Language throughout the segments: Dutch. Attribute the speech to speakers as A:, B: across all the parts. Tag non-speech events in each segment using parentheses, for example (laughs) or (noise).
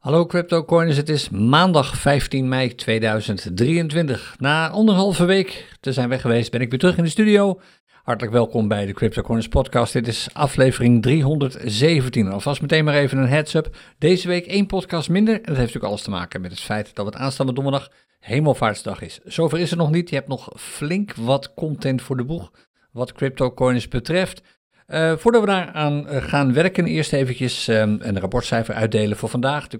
A: Hallo CryptoCoiners, het is maandag 15 mei 2023. Na anderhalve week te zijn weg geweest ben ik weer terug in de studio. Hartelijk welkom bij de CryptoCoiners podcast. Dit is aflevering 317. Alvast meteen maar even een heads-up. Deze week één podcast minder en dat heeft natuurlijk alles te maken met het feit dat het aanstaande donderdag Hemelvaartsdag is. Zover is het nog niet. Je hebt nog flink wat content voor de boeg wat CryptoCoiners betreft. Uh, voordat we daaraan uh, gaan werken, eerst eventjes um, een rapportcijfer uitdelen voor vandaag. De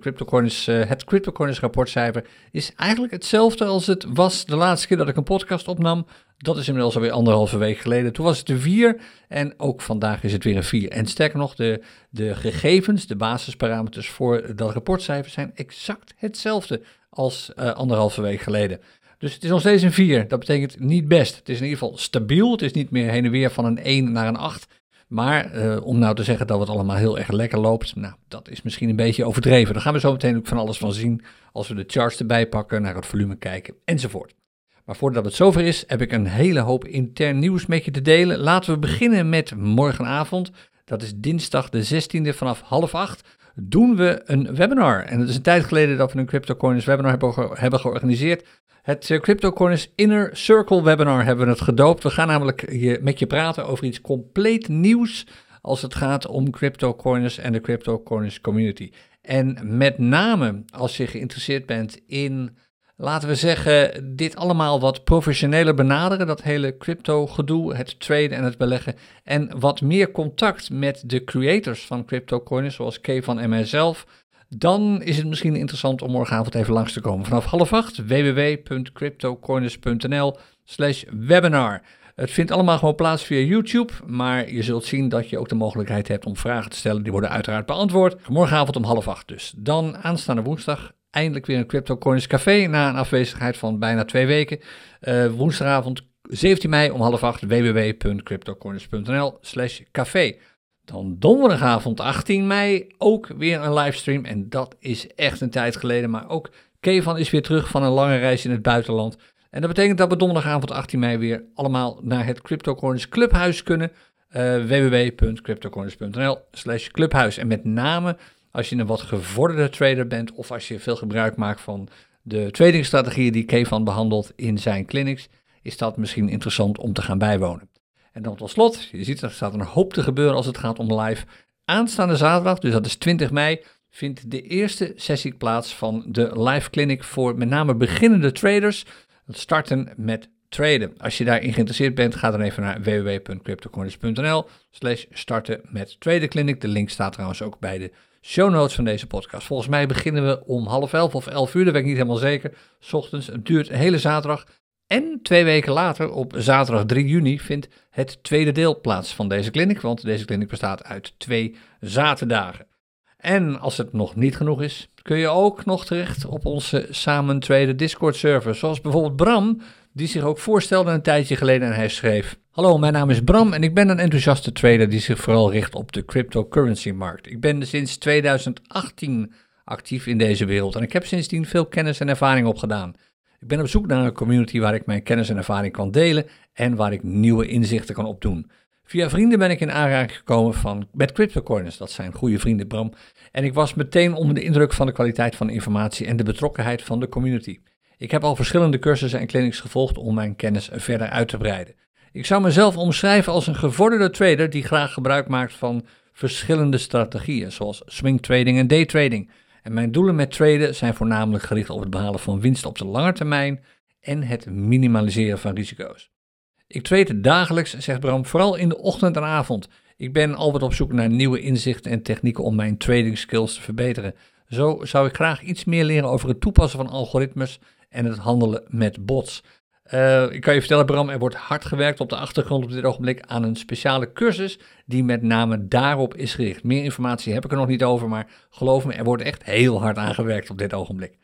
A: uh, het CryptoCoins rapportcijfer is eigenlijk hetzelfde als het was de laatste keer dat ik een podcast opnam. Dat is inmiddels alweer anderhalve week geleden. Toen was het een 4 en ook vandaag is het weer een 4. En sterker nog, de, de gegevens, de basisparameters voor dat rapportcijfer zijn exact hetzelfde als anderhalve week geleden. Dus het is nog steeds een 4. Dat betekent niet best. Het is in ieder geval stabiel. Het is niet meer heen en weer van een 1 naar een 8. Maar uh, om nou te zeggen dat het allemaal heel erg lekker loopt, nou, dat is misschien een beetje overdreven. Daar gaan we zo meteen ook van alles van zien als we de charts erbij pakken, naar het volume kijken enzovoort. Maar voordat het zover is, heb ik een hele hoop intern nieuws met je te delen. Laten we beginnen met morgenavond. Dat is dinsdag de 16e vanaf half acht. Doen we een webinar. En het is een tijd geleden dat we een CryptoCoins webinar hebben, hebben georganiseerd. Het uh, CryptoCoins Inner Circle webinar hebben we het gedoopt. We gaan namelijk je, met je praten over iets compleet nieuws als het gaat om CryptoCoins en de CryptoCoins community. En met name als je geïnteresseerd bent in, laten we zeggen, dit allemaal wat professioneler benaderen, dat hele crypto gedoe, het traden en het beleggen, en wat meer contact met de creators van CryptoCoins, zoals Kay van en mijzelf, dan is het misschien interessant om morgenavond even langs te komen. Vanaf half acht, www.cryptocoiners.nl slash webinar. Het vindt allemaal gewoon plaats via YouTube, maar je zult zien dat je ook de mogelijkheid hebt om vragen te stellen. Die worden uiteraard beantwoord. Morgenavond om half acht dus. Dan aanstaande woensdag eindelijk weer een CryptoCoiners café na een afwezigheid van bijna twee weken. Uh, woensdagavond 17 mei om half acht www.cryptocoiners.nl slash café. Dan donderdagavond 18 mei ook weer een livestream. En dat is echt een tijd geleden. Maar ook Kevan is weer terug van een lange reis in het buitenland. En dat betekent dat we donderdagavond 18 mei weer allemaal naar het CryptoCoins Clubhuis kunnen. Uh, www.cryptocoins.nl slash clubhuis. En met name als je een wat gevorderde trader bent of als je veel gebruik maakt van de tradingstrategieën die Kevan behandelt in zijn clinics, is dat misschien interessant om te gaan bijwonen. En dan tot slot, je ziet er staat een hoop te gebeuren als het gaat om live. Aanstaande zaterdag, dus dat is 20 mei, vindt de eerste sessie plaats van de live clinic voor met name beginnende traders. Starten met traden. Als je daarin geïnteresseerd bent, ga dan even naar www.cryptocoins.nl slash starten met traden clinic. De link staat trouwens ook bij de show notes van deze podcast. Volgens mij beginnen we om half elf of elf uur, dat weet ik niet helemaal zeker. S ochtends, het duurt een hele zaterdag. En twee weken later, op zaterdag 3 juni, vindt het tweede deel plaats van deze clinic, want deze clinic bestaat uit twee zaterdagen. En als het nog niet genoeg is, kun je ook nog terecht op onze samen tweede Discord server, zoals bijvoorbeeld Bram, die zich ook voorstelde een tijdje geleden en hij schreef: Hallo, mijn naam is Bram en ik ben een enthousiaste trader die zich vooral richt op de cryptocurrency markt. Ik ben sinds 2018 actief in deze wereld en ik heb sindsdien veel kennis en ervaring opgedaan. Ik ben op zoek naar een community waar ik mijn kennis en ervaring kan delen en waar ik nieuwe inzichten kan opdoen. Via vrienden ben ik in aanraking gekomen van, met CryptoCoiners, dat zijn goede vrienden Bram. En ik was meteen onder de indruk van de kwaliteit van de informatie en de betrokkenheid van de community. Ik heb al verschillende cursussen en clinics gevolgd om mijn kennis verder uit te breiden. Ik zou mezelf omschrijven als een gevorderde trader die graag gebruik maakt van verschillende strategieën, zoals swing trading en day trading. En mijn doelen met traden zijn voornamelijk gericht op het behalen van winst op de lange termijn en het minimaliseren van risico's. Ik trade dagelijks, zegt Bram, vooral in de ochtend en avond. Ik ben altijd op zoek naar nieuwe inzichten en technieken om mijn trading skills te verbeteren. Zo zou ik graag iets meer leren over het toepassen van algoritmes en het handelen met bots. Uh, ik kan je vertellen, Bram, er wordt hard gewerkt op de achtergrond op dit ogenblik aan een speciale cursus die met name daarop is gericht. Meer informatie heb ik er nog niet over, maar geloof me, er wordt echt heel hard aan gewerkt op dit ogenblik.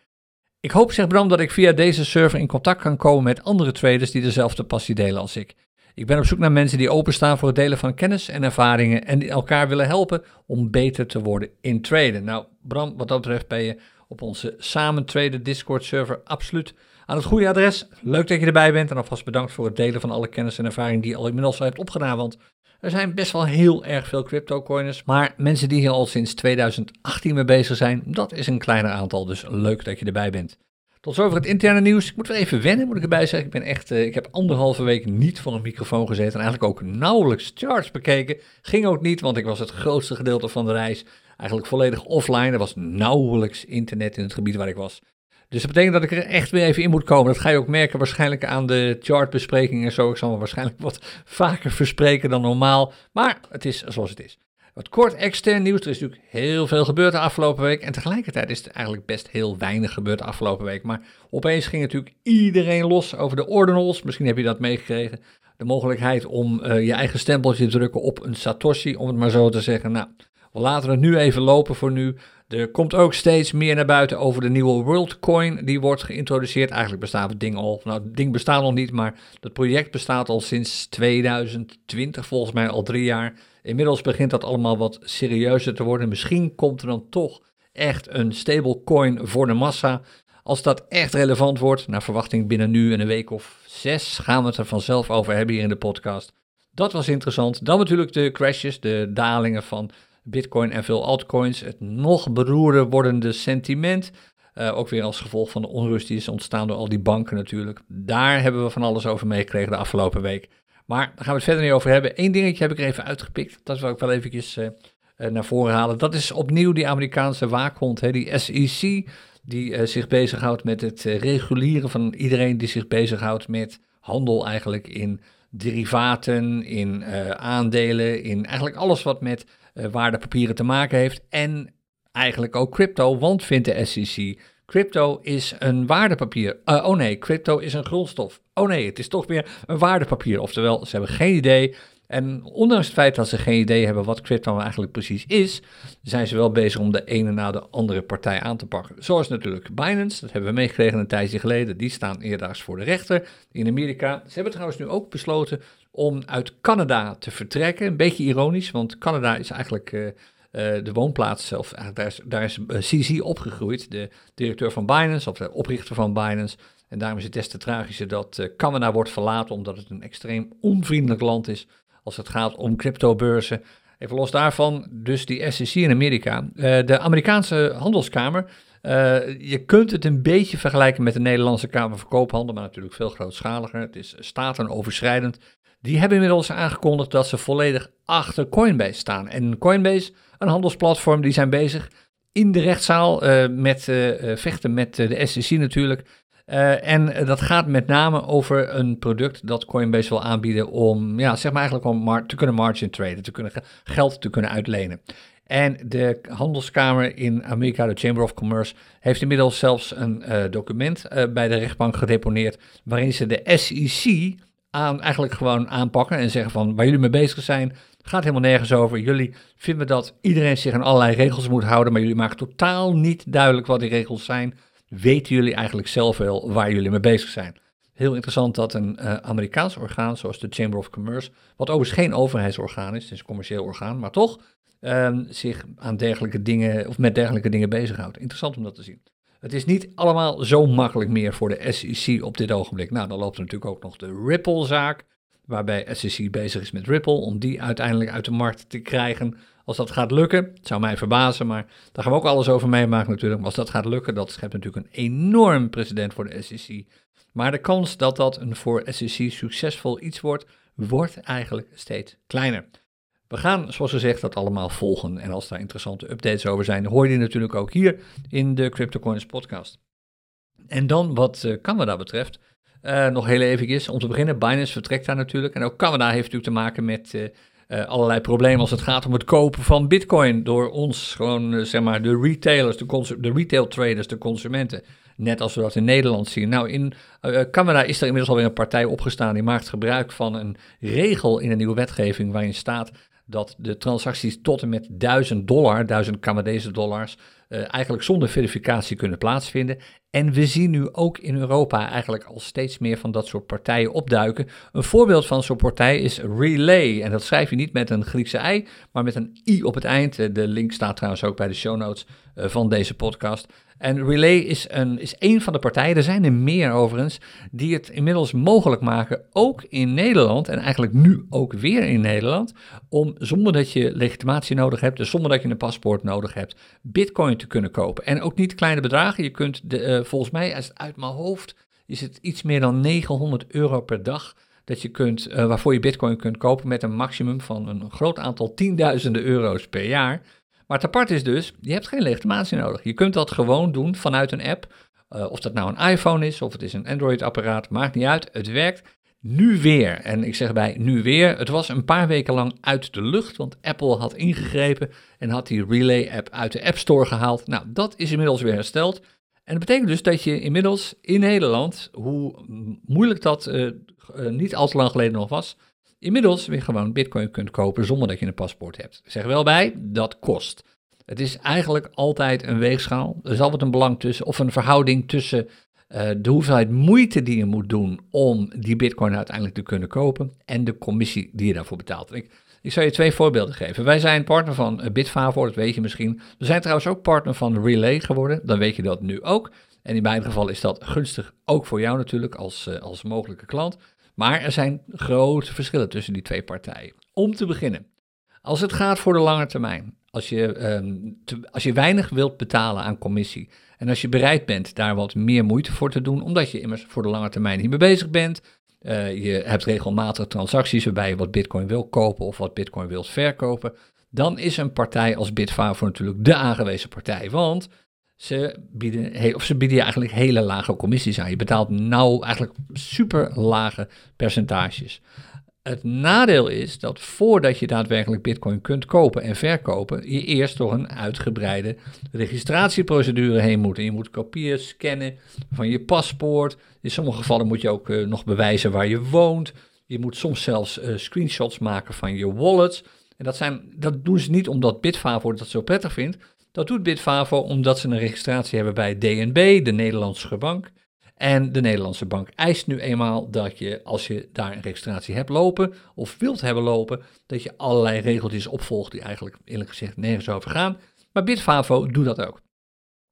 A: Ik hoop, zegt Bram, dat ik via deze server in contact kan komen met andere traders die dezelfde passie delen als ik. Ik ben op zoek naar mensen die openstaan voor het delen van kennis en ervaringen en die elkaar willen helpen om beter te worden in traden. Nou, Bram, wat dat betreft ben je op onze Samen Traden Discord server absoluut aan het goede adres. Leuk dat je erbij bent en alvast bedankt voor het delen van alle kennis en ervaring die je al inmiddels hebt opgedaan. Want Er zijn best wel heel erg veel cryptocoiners, maar mensen die hier al sinds 2018 mee bezig zijn, dat is een kleiner aantal, dus leuk dat je erbij bent. Tot zover het interne nieuws. Ik moet wel even wennen, moet ik erbij zeggen. Ik ben echt, uh, ik heb anderhalve week niet voor een microfoon gezeten en eigenlijk ook nauwelijks charts bekeken. Ging ook niet, want ik was het grootste gedeelte van de reis eigenlijk volledig offline. Er was nauwelijks internet in het gebied waar ik was. Dus dat betekent dat ik er echt weer even in moet komen. Dat ga je ook merken waarschijnlijk aan de chartbesprekingen en zo. Ik zal me waarschijnlijk wat vaker verspreken dan normaal. Maar het is zoals het is. Wat kort extern nieuws. Er is natuurlijk heel veel gebeurd de afgelopen week. En tegelijkertijd is er eigenlijk best heel weinig gebeurd de afgelopen week. Maar opeens ging natuurlijk iedereen los over de ordinals. Misschien heb je dat meegekregen. De mogelijkheid om uh, je eigen stempeltje te drukken op een Satoshi, om het maar zo te zeggen. Nou, we laten het nu even lopen voor nu. Er komt ook steeds meer naar buiten over de nieuwe WorldCoin die wordt geïntroduceerd. Eigenlijk bestaat het ding al, nou het ding bestaat nog niet, maar het project bestaat al sinds 2020, volgens mij al drie jaar. Inmiddels begint dat allemaal wat serieuzer te worden. Misschien komt er dan toch echt een stablecoin voor de massa. Als dat echt relevant wordt, naar verwachting binnen nu en een week of zes, gaan we het er vanzelf over hebben hier in de podcast. Dat was interessant. Dan natuurlijk de crashes, de dalingen van Bitcoin en veel altcoins. Het nog beroerder wordende sentiment. Uh, ook weer als gevolg van de onrust die is ontstaan door al die banken natuurlijk. Daar hebben we van alles over meegekregen de afgelopen week. Maar daar gaan we het verder niet over hebben. Eén dingetje heb ik er even uitgepikt. Dat wil ik wel eventjes uh, naar voren halen. Dat is opnieuw die Amerikaanse waakhond, hè, die SEC. Die zich bezighoudt met het reguleren van iedereen die zich bezighoudt met handel eigenlijk in derivaten, in aandelen, in eigenlijk alles wat met waardepapieren te maken heeft. En eigenlijk ook crypto, want vindt de SEC, crypto is een waardepapier. Uh, oh nee, crypto is een grondstof. Oh nee, het is toch weer een waardepapier. Oftewel, ze hebben geen idee. En ondanks het feit dat ze geen idee hebben wat crypto nou eigenlijk precies is, zijn ze wel bezig om de ene na de andere partij aan te pakken. Zoals natuurlijk Binance, dat hebben we meegekregen een tijdje geleden. Die staan eerdaags voor de rechter in Amerika. Ze hebben trouwens nu ook besloten om uit Canada te vertrekken. Een beetje ironisch, want Canada is eigenlijk uh, uh, de woonplaats zelf. Daar is, daar is CZ eh, opgegroeid, de directeur van Binance, of de oprichter van Binance. En daarom is het des te tragischer dat Canada wordt verlaten, omdat het een extreem onvriendelijk land is als het gaat om cryptobeurzen. Even los daarvan, dus die SEC in Amerika. de Amerikaanse handelskamer je kunt het een beetje vergelijken met de Nederlandse Kamer van Koophandel, maar natuurlijk veel grootschaliger. Het is statenoverschrijdend. Die hebben inmiddels aangekondigd dat ze volledig achter Coinbase staan. En Coinbase, een handelsplatform, die zijn bezig in de rechtszaal uh, met uh, vechten met de SEC natuurlijk. En dat gaat met name over een product dat Coinbase wil aanbieden om, ja, zeg maar eigenlijk om te kunnen margin traden, te kunnen geld te kunnen uitlenen. En de handelskamer in Amerika, de Chamber of Commerce, heeft inmiddels zelfs een document bij de rechtbank gedeponeerd waarin ze de SEC aan, eigenlijk gewoon aanpakken en zeggen van waar jullie mee bezig zijn, gaat helemaal nergens over. Jullie vinden dat iedereen zich aan allerlei regels moet houden, maar jullie maken totaal niet duidelijk wat die regels zijn. Weten jullie eigenlijk zelf wel waar jullie mee bezig zijn? Heel interessant dat een uh, Amerikaans orgaan zoals de Chamber of Commerce, wat overigens geen overheidsorgaan is, het is een commercieel orgaan, maar toch uh, zich aan dergelijke dingen of met dergelijke dingen bezighoudt. Interessant om dat te zien. Het is niet allemaal zo makkelijk meer voor de SEC op dit ogenblik. Nou, dan loopt er natuurlijk ook nog de Ripple-zaak, waarbij SEC bezig is met Ripple om die uiteindelijk uit de markt te krijgen. Als dat gaat lukken, het zou mij verbazen, maar daar gaan we ook alles over meemaken natuurlijk. Maar als dat gaat lukken, dat schept natuurlijk een enorm precedent voor de SEC. Maar de kans dat dat een voor SEC succesvol iets wordt, wordt eigenlijk steeds kleiner. We gaan, zoals gezegd, dat allemaal volgen. En als daar interessante updates over zijn, hoor je die natuurlijk ook hier in de CryptoCoins podcast. En dan wat uh, Canada betreft, uh, nog heel even om te beginnen. Binance vertrekt daar natuurlijk. En ook Canada heeft natuurlijk te maken met uh, allerlei problemen als het gaat om het kopen van bitcoin door ons, gewoon zeg maar de retailers, de, de retail traders, de consumenten. Net als we dat in Nederland zien. Nou, in Canada is er inmiddels alweer een partij opgestaan die maakt gebruik van een regel in een nieuwe wetgeving waarin staat dat de transacties tot en met 1000 dollar, 1000 Canadese dollars, uh, eigenlijk zonder verificatie kunnen plaatsvinden. En we zien nu ook in Europa eigenlijk al steeds meer van dat soort partijen opduiken. Een voorbeeld van zo'n partij is Relay. En dat schrijf je niet met een Griekse ei, maar met een i op het eind. De link staat trouwens ook bij de show notes eh, van deze podcast. En Relay is een, is een van de partijen, er zijn er meer overigens, die het inmiddels mogelijk maken, ook in Nederland, en eigenlijk nu ook weer in Nederland, om zonder dat je legitimatie nodig hebt, dus zonder dat je een paspoort nodig hebt, bitcoin te kunnen kopen. En ook niet kleine bedragen, je kunt de, uh, volgens mij, als uit mijn hoofd, is het iets meer dan 900 euro per dag dat je kunt, uh, waarvoor je bitcoin kunt kopen met een maximum van een groot aantal tienduizenden euro's per jaar. Maar het apart is dus, je hebt geen legitimatie nodig. Je kunt dat gewoon doen vanuit een app. Uh, of dat nou een iPhone is of het is een Android-apparaat, maakt niet uit. Het werkt nu weer. En ik zeg bij nu weer, het was een paar weken lang uit de lucht, want Apple had ingegrepen en had die Relay-app uit de App Store gehaald. Nou, dat is inmiddels weer hersteld. En dat betekent dus dat je inmiddels in Nederland, hoe moeilijk dat uh, uh, niet al te lang geleden nog was, inmiddels weer gewoon bitcoin kunt kopen zonder dat je een paspoort hebt. Zeg wel bij, dat kost. Het is eigenlijk altijd een weegschaal. Er is altijd een belang tussen, of een verhouding tussen uh, de hoeveelheid moeite die je moet doen om die bitcoin uiteindelijk te kunnen kopen en de commissie die je daarvoor betaalt. Ik, ik zal je twee voorbeelden geven. Wij zijn partner van Bitfavo, dat weet je misschien. We zijn trouwens ook partner van Relay geworden, dan weet je dat nu ook. En in mijn geval is dat gunstig ook voor jou natuurlijk als, uh, als mogelijke klant. Maar er zijn grote verschillen tussen die twee partijen. Om te beginnen, als het gaat voor de lange termijn, als je, te, als je weinig wilt betalen aan commissie en als je bereid bent daar wat meer moeite voor te doen, omdat je immers voor de lange termijn niet mee bezig bent, uh, je hebt regelmatig transacties waarbij je wat bitcoin wil kopen of wat bitcoin wilt verkopen, dan is een partij als Bitfavo natuurlijk de aangewezen partij, want ze bieden, of ze bieden eigenlijk hele lage commissies aan. Je betaalt nou eigenlijk super lage percentages. Het nadeel is dat voordat je daadwerkelijk Bitcoin kunt kopen en verkopen, je eerst door een uitgebreide registratieprocedure heen moet. En je moet kopieën scannen van je paspoort. In sommige gevallen moet je ook uh, nog bewijzen waar je woont. Je moet soms zelfs uh, screenshots maken van je wallets. En dat, zijn, dat doen ze niet omdat Bitfavo dat zo prettig vindt. Dat doet Bitfavo omdat ze een registratie hebben bij DNB, de Nederlandse bank. En de Nederlandse bank eist nu eenmaal dat je, als je daar een registratie hebt lopen of wilt hebben lopen, dat je allerlei regeltjes opvolgt die eigenlijk eerlijk gezegd nergens over gaan. Maar Bitfavo doet dat ook.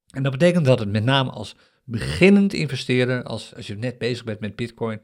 A: En dat betekent dat het met name als beginnend investeerder, als, als je net bezig bent met Bitcoin,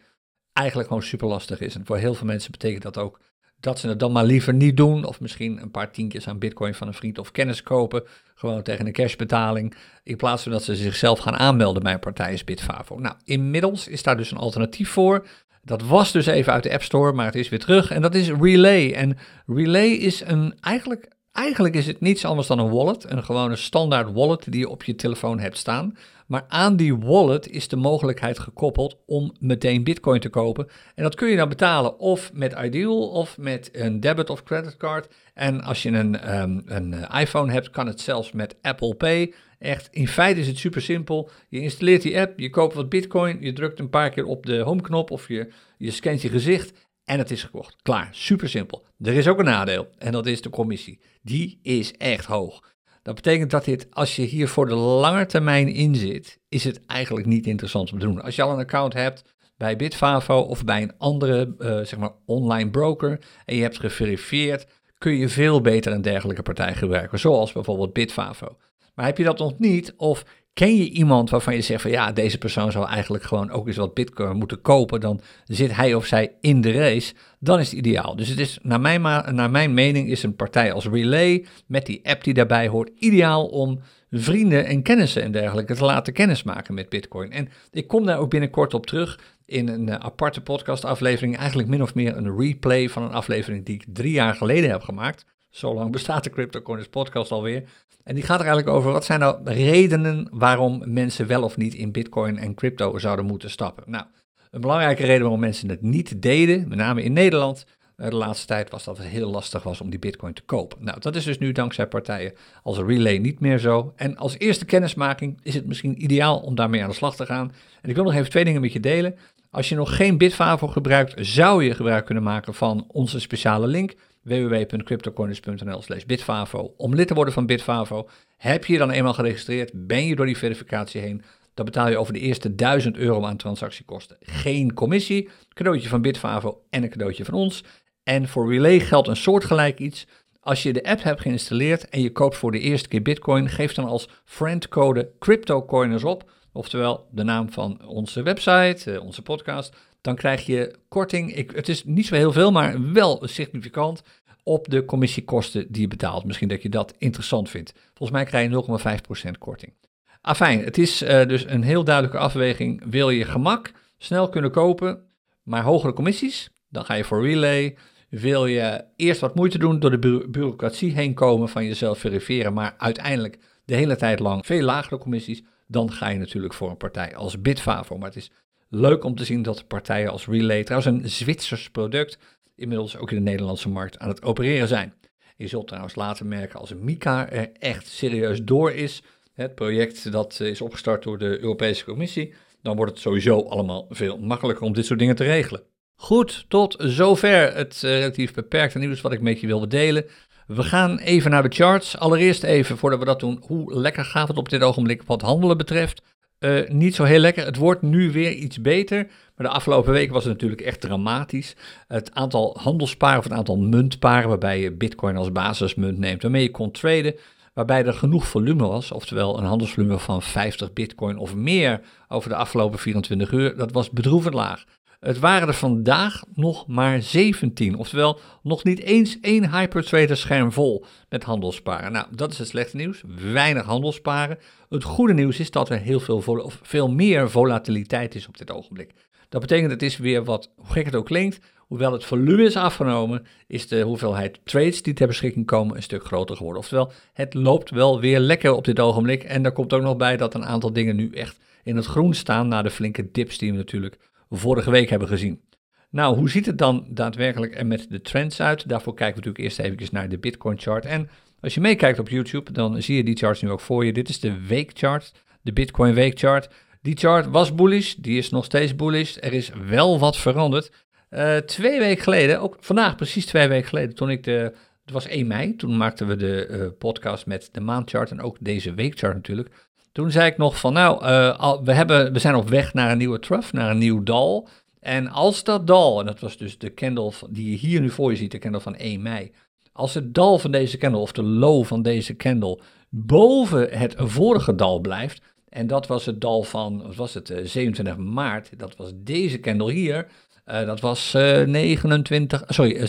A: eigenlijk gewoon super lastig is. En voor heel veel mensen betekent dat ook dat ze het dan maar liever niet doen. Of misschien een paar tientjes aan bitcoin van een vriend of kennis kopen. Gewoon tegen een cashbetaling. In plaats van dat ze zichzelf gaan aanmelden bij een partij is Bitfavo. Nou, inmiddels is daar dus een alternatief voor. Dat was dus even uit de App Store, maar het is weer terug. En dat is Relay. En Relay is een eigenlijk. Eigenlijk is het niets anders dan een wallet, een gewone standaard wallet die je op je telefoon hebt staan. Maar aan die wallet is de mogelijkheid gekoppeld om meteen Bitcoin te kopen. En dat kun je dan betalen of met Ideal of met een debit of creditcard. En als je een, um, een eh, iPhone hebt, kan het zelfs met Apple Pay. Echt, in feite is het super simpel. Je installeert die app, je koopt wat Bitcoin, je drukt een paar keer op de home-knop of je, je scant je gezicht en het is gekocht. Klaar, super simpel. Er is ook een nadeel en dat is de commissie. Die is echt hoog. Dat betekent dat dit, als je hier voor de lange termijn in zit, is het eigenlijk niet interessant om te doen. Als je al een account hebt bij Bitfavo of bij een andere, uh, zeg maar, online broker en je hebt geverifieerd, kun je veel beter een dergelijke partij gebruiken, zoals bijvoorbeeld Bitfavo. Maar heb je dat nog niet, of Ken je iemand waarvan je zegt van ja, deze persoon zou eigenlijk gewoon ook eens wat bitcoin moeten kopen, dan zit hij of zij in de race, dan is het ideaal. Dus het is, naar mijn, naar mijn mening, is een partij als Relay, met die app die daarbij hoort, ideaal om vrienden en kennissen en dergelijke te laten kennismaken met bitcoin. En ik kom daar ook binnenkort op terug in een uh, aparte podcastaflevering, eigenlijk min of meer een replay van een aflevering die ik drie jaar geleden heb gemaakt. Zo lang bestaat de CryptoCoiners podcast alweer. En die gaat er eigenlijk over, wat zijn nou redenen waarom mensen wel of niet in bitcoin en crypto zouden moeten stappen? Nou, een belangrijke reden waarom mensen het niet deden, met name in Nederland, eh, de laatste tijd was dat het heel lastig was om die bitcoin te kopen. Nou, dat is dus nu dankzij partijen als Relay niet meer zo. En als eerste kennismaking is het misschien ideaal om daarmee aan de slag te gaan. En ik wil nog even twee dingen met je delen. Als je nog geen Bitfavo gebruikt, zou je gebruik kunnen maken van onze speciale link www.cryptocorners.nl slash bitfavo om lid te worden van Bitfavo. Heb je je dan eenmaal geregistreerd, ben je door die verificatie heen, Dan betaal je over de eerste 1000 euro aan transactiekosten. Geen commissie, cadeautje van Bitfavo en een cadeautje van ons. En voor Relay geldt een soortgelijk iets. Als je de app hebt geïnstalleerd en je koopt voor de eerste keer Bitcoin, geef dan als friendcode CryptoCoiners op. Oftewel de naam van onze website, eh, onze podcast. Dan krijg je korting. Ik, het is niet zo heel veel, maar wel significant op de commissiekosten die je betaalt. Misschien dat je dat interessant vindt. Volgens mij krijg je 0,5% korting. Afijn, het is uh, dus een heel duidelijke afweging. Wil je gemak, snel kunnen kopen, maar hogere commissies? Dan ga je voor Relay. Wil je eerst wat moeite doen door de bu bureaucratie heen komen van jezelf verifiëren, maar uiteindelijk de hele tijd lang veel lagere commissies? Dan ga je natuurlijk voor een partij als Bitfavo. Maar het is leuk om te zien dat partijen als Relay, trouwens een Zwitsers product, inmiddels ook in de Nederlandse markt aan het opereren zijn. Je zult trouwens later merken als Mika er echt serieus door is, het project dat is opgestart door de Europese Commissie, dan wordt het sowieso allemaal veel makkelijker om dit soort dingen te regelen. Goed, tot zover het uh, relatief beperkte nieuws wat ik met je wilde delen. We gaan even naar de charts. Allereerst even, voordat we dat doen, hoe lekker gaat het op dit ogenblik wat handelen betreft? Uh, niet zo heel lekker. Het wordt nu weer iets beter. Maar de afgelopen weken was het natuurlijk echt dramatisch. Het aantal handelsparen of het aantal muntparen waarbij je bitcoin als basismunt neemt, waarmee je kon traden, waarbij er genoeg volume was, oftewel een handelsvolume van 50 bitcoin of meer over de afgelopen 24 uur, dat was bedroevend laag. Het waren er vandaag nog maar 17, oftewel nog niet eens één hypertrader scherm vol met handelsparen. Nou, dat is het slechte nieuws. Weinig handelsparen. Het goede nieuws is dat er heel veel, of veel meer volatiliteit is op dit ogenblik. Dat betekent het is weer wat, hoe gek het ook klinkt, hoewel het volume is afgenomen, is de hoeveelheid trades die ter beschikking komen een stuk groter geworden. Oftewel, het loopt wel weer lekker op dit ogenblik. En daar komt ook nog bij dat een aantal dingen nu echt in het groen staan na de flinke dips die we natuurlijk vorige week hebben gezien. Nou, hoe ziet het dan daadwerkelijk er met de trends uit? Daarvoor kijken we natuurlijk eerst even naar de Bitcoin chart. En als je meekijkt op YouTube, dan zie je die charts nu ook voor je. Dit is de weekchart, de Bitcoin weekchart. Die chart was bullish, die is nog steeds bullish. Er is wel wat veranderd. Uh, twee weken geleden, ook vandaag precies twee weken geleden, toen ik de, het was 1 mei, toen maakten we de uh, podcast met de maandchart en ook deze weekchart natuurlijk. Toen zei ik nog van nou, uh, we, hebben, zijn op weg naar een nieuwe trough, naar een nieuw dal. En als dat dal, en dat was dus de candle die je hier nu voor je ziet, de candle van 1 mei. Als het dal van deze candle of de low van deze candle boven het vorige dal blijft, en dat was het dal van, wat was het, 27 maart, dat was deze candle hier, uh, dat was uh, 29, sorry,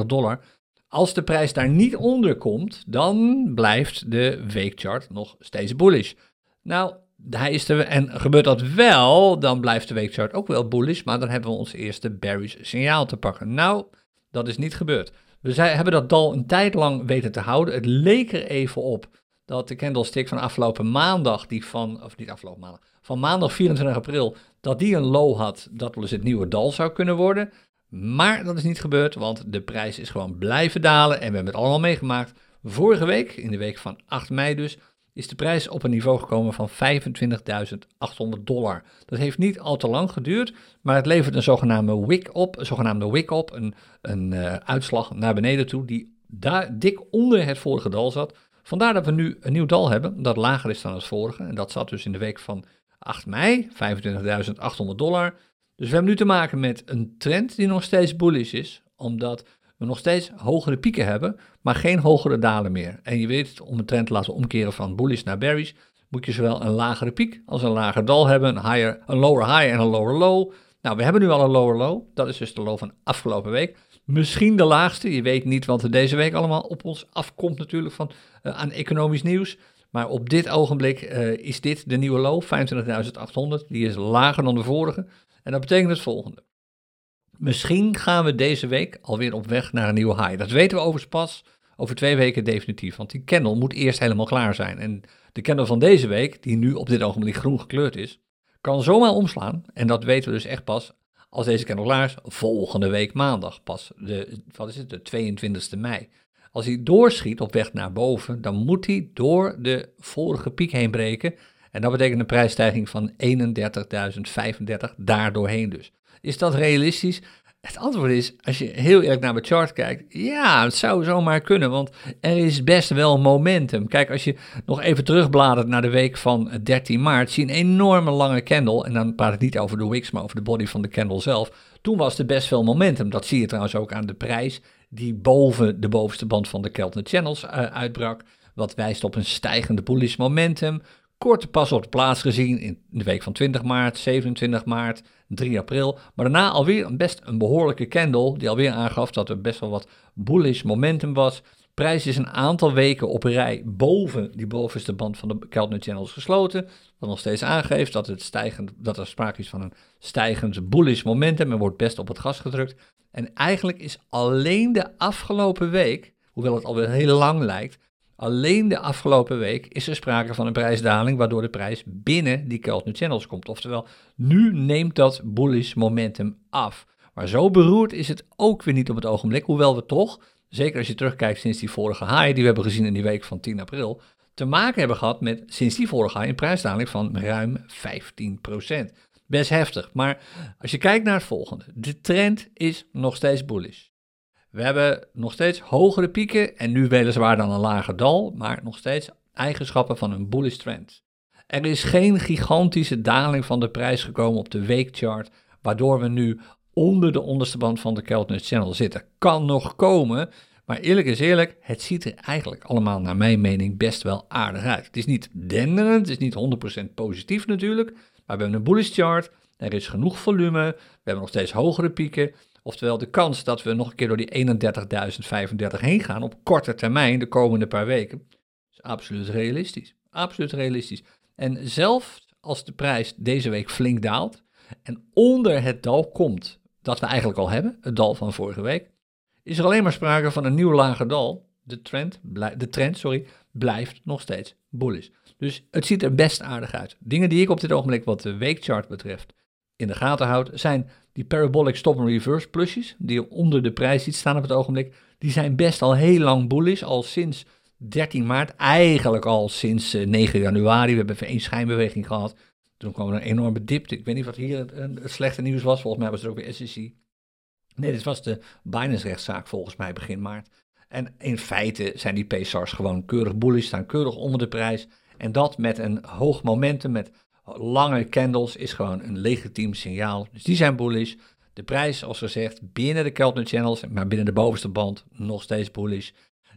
A: 26.541 dollar. Als de prijs daar niet onder komt, dan blijft de weekchart nog steeds bullish. Nou, hij is er, en gebeurt dat wel, dan blijft de weekchart ook wel bullish, maar dan hebben we ons eerste bearish signaal te pakken. Nou, dat is niet gebeurd. We hebben dat dal een tijd lang weten te houden. Het leek er even op dat de candlestick van afgelopen maandag, die van, of niet afgelopen maandag, van maandag 24 april, dat die een low had, dat eens het nieuwe dal zou kunnen worden. Maar dat is niet gebeurd, want de prijs is gewoon blijven dalen en we hebben het allemaal meegemaakt. Vorige week, in de week van 8 mei dus, is de prijs op een niveau gekomen van 25.800 dollar. Dat heeft niet al te lang geduurd, maar het levert een zogenaamde wick op, een zogenaamde wick op, een, een uh, uitslag naar beneden toe, die daar dik onder het vorige dal zat. Vandaar dat we nu een nieuw dal hebben, dat lager is dan het vorige. En dat zat dus in de week van 8 mei, 25.800 dollar. Dus we hebben nu te maken met een trend die nog steeds bullish is, omdat we nog steeds hogere pieken hebben, maar geen hogere dalen meer. En je weet, om een trend te laten omkeren van bullish naar bearish, moet je zowel een lagere piek als een lager dal hebben, een, higher, een lower high en een lower low. Nou, we hebben nu al een lower low, dat is dus de low van afgelopen week. Misschien de laagste, je weet niet wat er deze week allemaal op ons afkomt natuurlijk van, uh, aan economisch nieuws. Maar op dit ogenblik uh, is dit de nieuwe low, 25.800. Die is lager dan de vorige. En dat betekent het volgende. Misschien gaan we deze week alweer op weg naar een nieuwe high. Dat weten we overigens pas over twee weken definitief. Want die candle moet eerst helemaal klaar zijn. En de candle van deze week, die nu op dit ogenblik groen gekleurd is, kan zomaar omslaan. En dat weten we dus echt pas als deze candle klaar is, volgende week maandag pas. De, wat is het, de 22e mei. Als hij doorschiet op weg naar boven, dan moet hij door de vorige piek heen breken. En dat betekent een prijsstijging van 31.035 daar doorheen dus. Is dat realistisch? Het antwoord is, als je heel eerlijk naar mijn chart kijkt, ja, het zou zomaar kunnen, want er is best wel momentum. Kijk, als je nog even terugbladert naar de week van 13 maart, zie je een enorme lange candle, en dan praat ik niet over de wicks, maar over de body van de candle zelf. Toen was er best veel momentum. Dat zie je trouwens ook aan de prijs die boven de bovenste band van de Keltner Channels uh, uitbrak, wat wijst op een stijgende bullish momentum. Korte pas op de plaats gezien in de week van 20 maart, 27 maart, 3 april. Maar daarna alweer best een behoorlijke candle die alweer aangaf dat er best wel wat bullish momentum was. Prijs is een aantal weken op rij boven die bovenste band van de Keltner Channels gesloten. Wat nog steeds aangeeft dat, het stijgend, dat er sprake is van een stijgend bullish momentum en wordt best op het gas gedrukt. En eigenlijk is alleen de afgelopen week, hoewel het alweer heel lang lijkt, Alleen de afgelopen week is er sprake van een prijsdaling, waardoor de prijs binnen die Keltner Channels komt. Oftewel, nu neemt dat bullish momentum af. Maar zo beroerd is het ook weer niet op het ogenblik, hoewel we toch, zeker als je terugkijkt sinds die vorige high die we hebben gezien in die week van 10 april, te maken hebben gehad met sinds die vorige high een prijsdaling van ruim 15%. Best heftig, maar als je kijkt naar het volgende, de trend is nog steeds bullish. We hebben nog steeds hogere pieken en nu weliswaar dan een lager dal, maar nog steeds eigenschappen van een bullish trend. Er is geen gigantische daling van de prijs gekomen op de weekchart, waardoor we nu onder de onderste band van de Keltner Channel zitten. Kan nog komen, maar eerlijk is eerlijk, het ziet er eigenlijk allemaal naar mijn mening best wel aardig uit. Het is niet denderend, het is niet 100% positief natuurlijk, maar we hebben een bullish chart, er is genoeg volume, we hebben nog steeds hogere pieken Oftewel de kans dat we nog een keer door die 31.035 heen gaan op korte termijn, de komende paar weken, is absoluut realistisch. Absoluut realistisch. En zelfs als de prijs deze week flink daalt en onder het dal komt dat we eigenlijk al hebben, het dal van vorige week, is er alleen maar sprake van een nieuw lager dal. De trend, de trend sorry, blijft nog steeds bullish. Dus het ziet er best aardig uit. Dingen die ik op dit ogenblik wat de weekchart betreft in de gaten houd, zijn die parabolic stop and reverse plusjes, die je onder de prijs ziet staan op het ogenblik, die zijn best al heel lang bullish, al sinds 13 maart, eigenlijk al sinds 9 eh, januari. We hebben even één schijnbeweging gehad. Toen kwam er een enorme dip. Ik weet niet wat hier het slechte nieuws was. Volgens mij was het ook weer SEC. Nee, dit was de Binance-rechtszaak volgens mij begin maart. En in feite zijn die PSARs gewoon keurig bullish, staan keurig onder de prijs. En dat met een hoog momentum, met lange candles is gewoon een legitiem signaal. Dus die zijn bullish. De prijs, zoals gezegd, binnen de Keltner channels, maar binnen de bovenste band nog steeds bullish.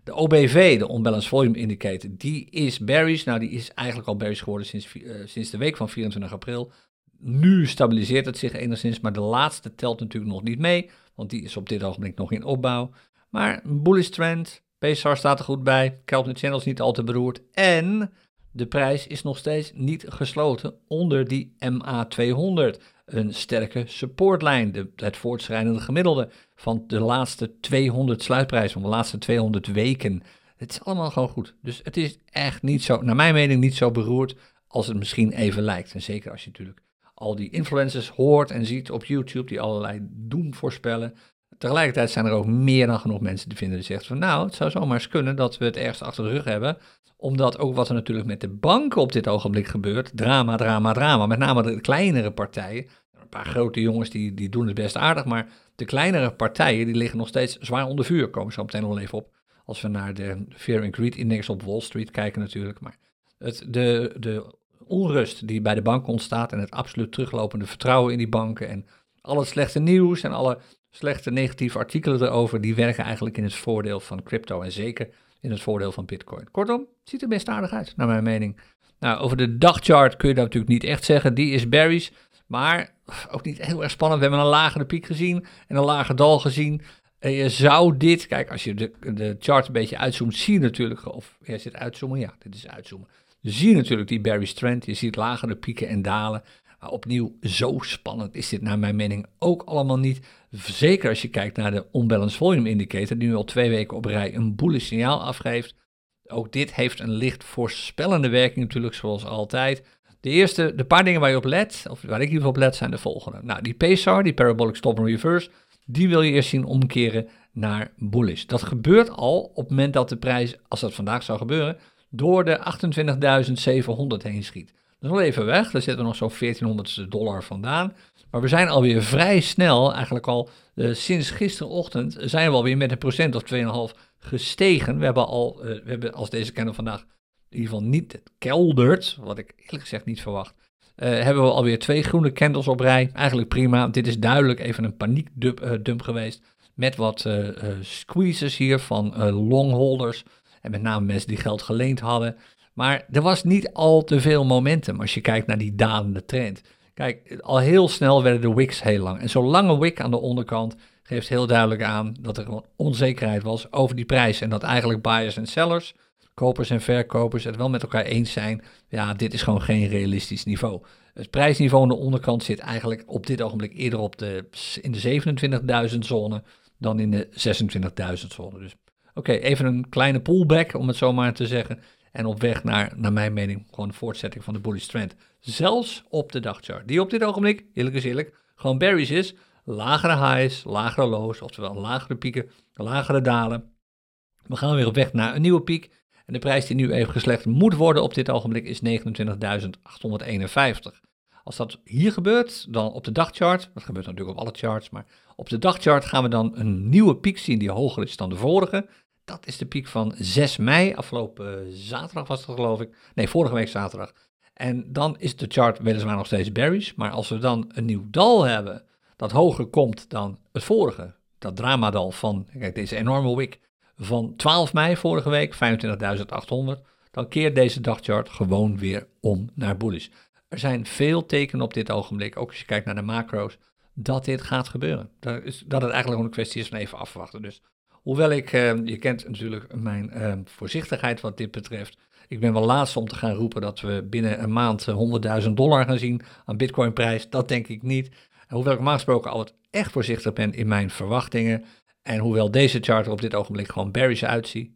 A: De OBV, de Unbalanced Volume Indicator, die is bearish. Nou, die is eigenlijk al bearish geworden sinds, uh, sinds de week van 24 april. Nu stabiliseert het zich enigszins, maar de laatste telt natuurlijk nog niet mee, want die is op dit ogenblik nog in opbouw. Maar een bullish trend, PSAR staat er goed bij, Keltner Channels niet al te beroerd en de prijs is nog steeds niet gesloten onder die MA200. Een sterke supportlijn, de, het voortschrijdende gemiddelde van de laatste 200 sluitprijzen, van de laatste 200 weken. Het is allemaal gewoon goed. Dus het is echt niet zo, naar mijn mening, niet zo beroerd als het misschien even lijkt. En zeker als je natuurlijk al die influencers hoort en ziet op YouTube die allerlei doem voorspellen. Tegelijkertijd zijn er ook meer dan genoeg mensen die vinden die zeggen van nou, het zou zomaar eens kunnen dat we het ergst achter de rug hebben omdat ook wat er natuurlijk met de banken op dit ogenblik gebeurt, drama, drama, drama. Met name de kleinere partijen. Een paar grote jongens die, die doen het best aardig, maar de kleinere partijen die liggen nog steeds zwaar onder vuur. Komen zo meteen nog even op. Als we naar de Fear and Greed Index op Wall Street kijken natuurlijk. Maar het, de, de onrust die bij de banken ontstaat en het absoluut teruglopende vertrouwen in die banken en al het slechte nieuws en alle slechte negatieve artikelen erover, die werken eigenlijk in het voordeel van crypto en zeker in het voordeel van Bitcoin. Kortom, het ziet er best aardig uit, naar mijn mening. Nou, over de dagchart kun je dat natuurlijk niet echt zeggen. Die is bearish, maar ook niet heel erg spannend. We hebben een lagere piek gezien en een lage dal gezien. En je zou dit, kijk, als je de, de chart een beetje uitzoomt, zie je natuurlijk, of ja, zit uitzoomen? Ja, dit is uitzoomen. Zie je natuurlijk die bearish trend. Je ziet lagere pieken en dalen. Opnieuw, zo spannend is dit naar mijn mening ook allemaal niet. Zeker als je kijkt naar de Unbalanced Volume Indicator, die nu al twee weken op rij een bullish signaal afgeeft. Ook dit heeft een licht voorspellende werking natuurlijk, zoals altijd. De eerste, de paar dingen waar je op let, of waar ik in op let, zijn de volgende. Nou, die PSAR, die Parabolic Stop and Reverse, die wil je eerst zien omkeren naar bullish. Dat gebeurt al op het moment dat de prijs, als dat vandaag zou gebeuren, door de 28.700 heen schiet. Is wel even weg, daar zitten we nog zo'n 1400 dollar vandaan. Maar we zijn alweer vrij snel, eigenlijk al uh, sinds gisterochtend, zijn we alweer met een procent of 2,5 gestegen. We hebben al, uh, we hebben als deze candle vandaag in ieder geval niet keldert, wat ik eerlijk gezegd niet verwacht, uh, hebben we alweer twee groene candles op rij. Eigenlijk prima. Dit is duidelijk even een paniekdump uh, geweest. Met wat squeezes hier van longholders. En met name mensen die geld geleend hadden. Maar er was niet al te veel momentum als je kijkt naar die dalende trend. Kijk, al heel snel werden de wicks heel lang. En zo'n lange wick aan de onderkant geeft heel duidelijk aan dat er gewoon onzekerheid was over die prijs. En dat eigenlijk buyers en sellers kopers en verkopers het wel met elkaar eens zijn. Ja, dit is gewoon geen realistisch niveau. Het prijsniveau aan de onderkant zit eigenlijk op dit ogenblik eerder op de, in de 27.000 zone dan in de 26.000 zone. Dus oké, even een kleine pullback om het zo maar te zeggen. En op weg naar, naar mijn mening, gewoon een voortzetting van de bullish trend. Zelfs op de dagchart. Die op dit ogenblik, eerlijk is eerlijk, gewoon berries is. Lagere highs, lagere lows, oftewel lagere pieken, lagere dalen. We gaan weer op weg naar een nieuwe piek. En de prijs die nu even geslecht moet worden op dit ogenblik is 29.851. Als dat hier gebeurt, dan op de dagchart, dat gebeurt natuurlijk op alle charts, maar op de dagchart gaan we dan een nieuwe piek zien die hoger is dan de vorige. Dat is de piek van 6 mei, afgelopen zaterdag was het geloof ik. Nee, vorige week zaterdag. En dan is de chart weliswaar nog steeds bearish, maar als we dan een nieuw dal hebben dat hoger komt dan het vorige, dat dramadal van, kijk, deze enorme wick, van 12 mei vorige week, 25.800, dan keert deze dagchart gewoon weer om naar bullish. Er zijn veel tekenen op dit ogenblik, ook als je kijkt naar de macro's, dat dit gaat gebeuren. Dat, is, dat het eigenlijk gewoon een kwestie is van even afwachten. Dus hoewel ik, eh, je kent natuurlijk mijn eh, voorzichtigheid wat dit betreft. Ik ben wel laatst om te gaan roepen dat we binnen een maand 100.000 dollar gaan zien aan bitcoinprijs. Dat denk ik niet. Hoewel ik normaal gesproken altijd echt voorzichtig ben in mijn verwachtingen, en hoewel deze chart op dit ogenblik gewoon bearish uitziet,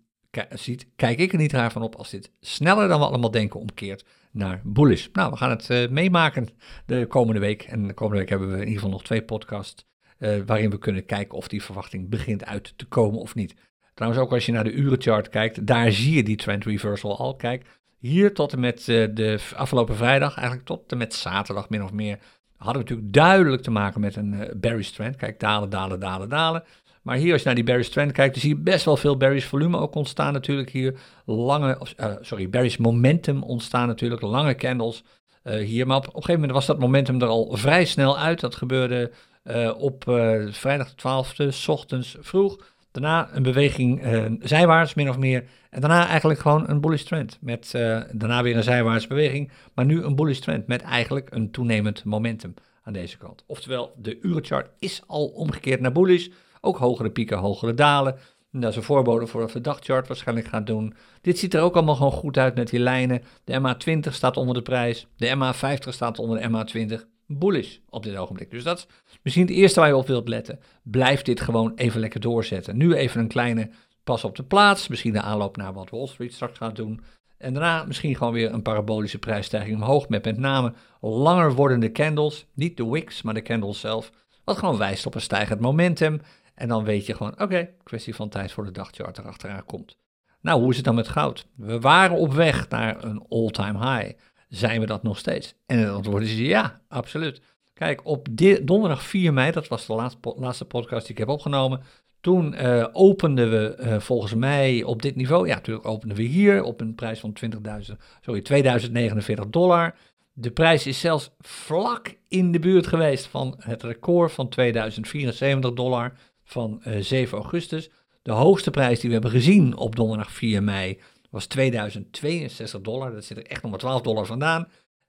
A: ziet, kijk ik er niet raar van op als dit sneller dan we allemaal denken omkeert naar bullish. Nou, we gaan het uh, meemaken de komende week. En de komende week hebben we in ieder geval nog twee podcasts uh, waarin we kunnen kijken of die verwachting begint uit te komen of niet. Trouwens, ook als je naar de urenchart kijkt, daar zie je die trend reversal al. Kijk, hier tot en met uh, de afgelopen vrijdag, eigenlijk tot en met zaterdag min of meer, hadden we natuurlijk duidelijk te maken met een bearish trend. Kijk, dalen, dalen, dalen, dalen. Maar hier, als je naar die bearish trend kijkt, dan zie je best wel veel bearish volume ook ontstaan natuurlijk hier. Lange, uh, sorry, bearish momentum ontstaan natuurlijk, lange candles uh, hier. Maar op, op, een gegeven moment was dat momentum er al vrij snel uit. Dat gebeurde uh, op vrijdag de 12e, s ochtends vroeg. Daarna een beweging zijwaarts, min of meer. En daarna eigenlijk gewoon een bullish trend. Met daarna weer een zijwaarts beweging. Maar nu een bullish trend met eigenlijk een toenemend momentum aan deze kant. Oftewel, de urenchart is al omgekeerd naar bullish. Ook hogere pieken, hogere dalen. dat is een voorbode voor wat de dagchart waarschijnlijk gaat doen. Dit ziet er ook allemaal gewoon goed uit met die lijnen. De MA20 staat onder de prijs. De MA50 staat onder de MA20. Bullish op dit ogenblik. Dus dat is misschien het eerste waar je op wilt letten. Blijf dit gewoon even lekker doorzetten. Nu even een kleine pas op de plaats. Misschien de aanloop naar wat Wall Street straks gaat doen. En daarna misschien gewoon weer een parabolische prijsstijging omhoog. Met met name langer wordende candles. Niet de wicks, maar de candles zelf. Wat gewoon wijst op een stijgend momentum. En dan weet je gewoon, oké, kwestie van tijd voor de dagchart erachteraan komt. Nou, hoe is het dan met goud? We waren op weg naar een all-time high. Zijn we dat nog steeds? En het antwoord is ja, absoluut. Kijk, op donderdag 4 mei, dat was de laatste, laatste podcast die ik heb opgenomen. Toen uh, openden we uh, volgens mij op dit niveau, ja, natuurlijk openden we hier op een prijs van 20.000, sorry, 2049 dollar. De prijs is zelfs vlak in de buurt geweest van het record van 2074 dollar van uh, eh, 7 augustus. De hoogste prijs die we hebben gezien op donderdag 4 mei was 2062 dollar. Dat zit er echt nog maar 12 dollar vandaan.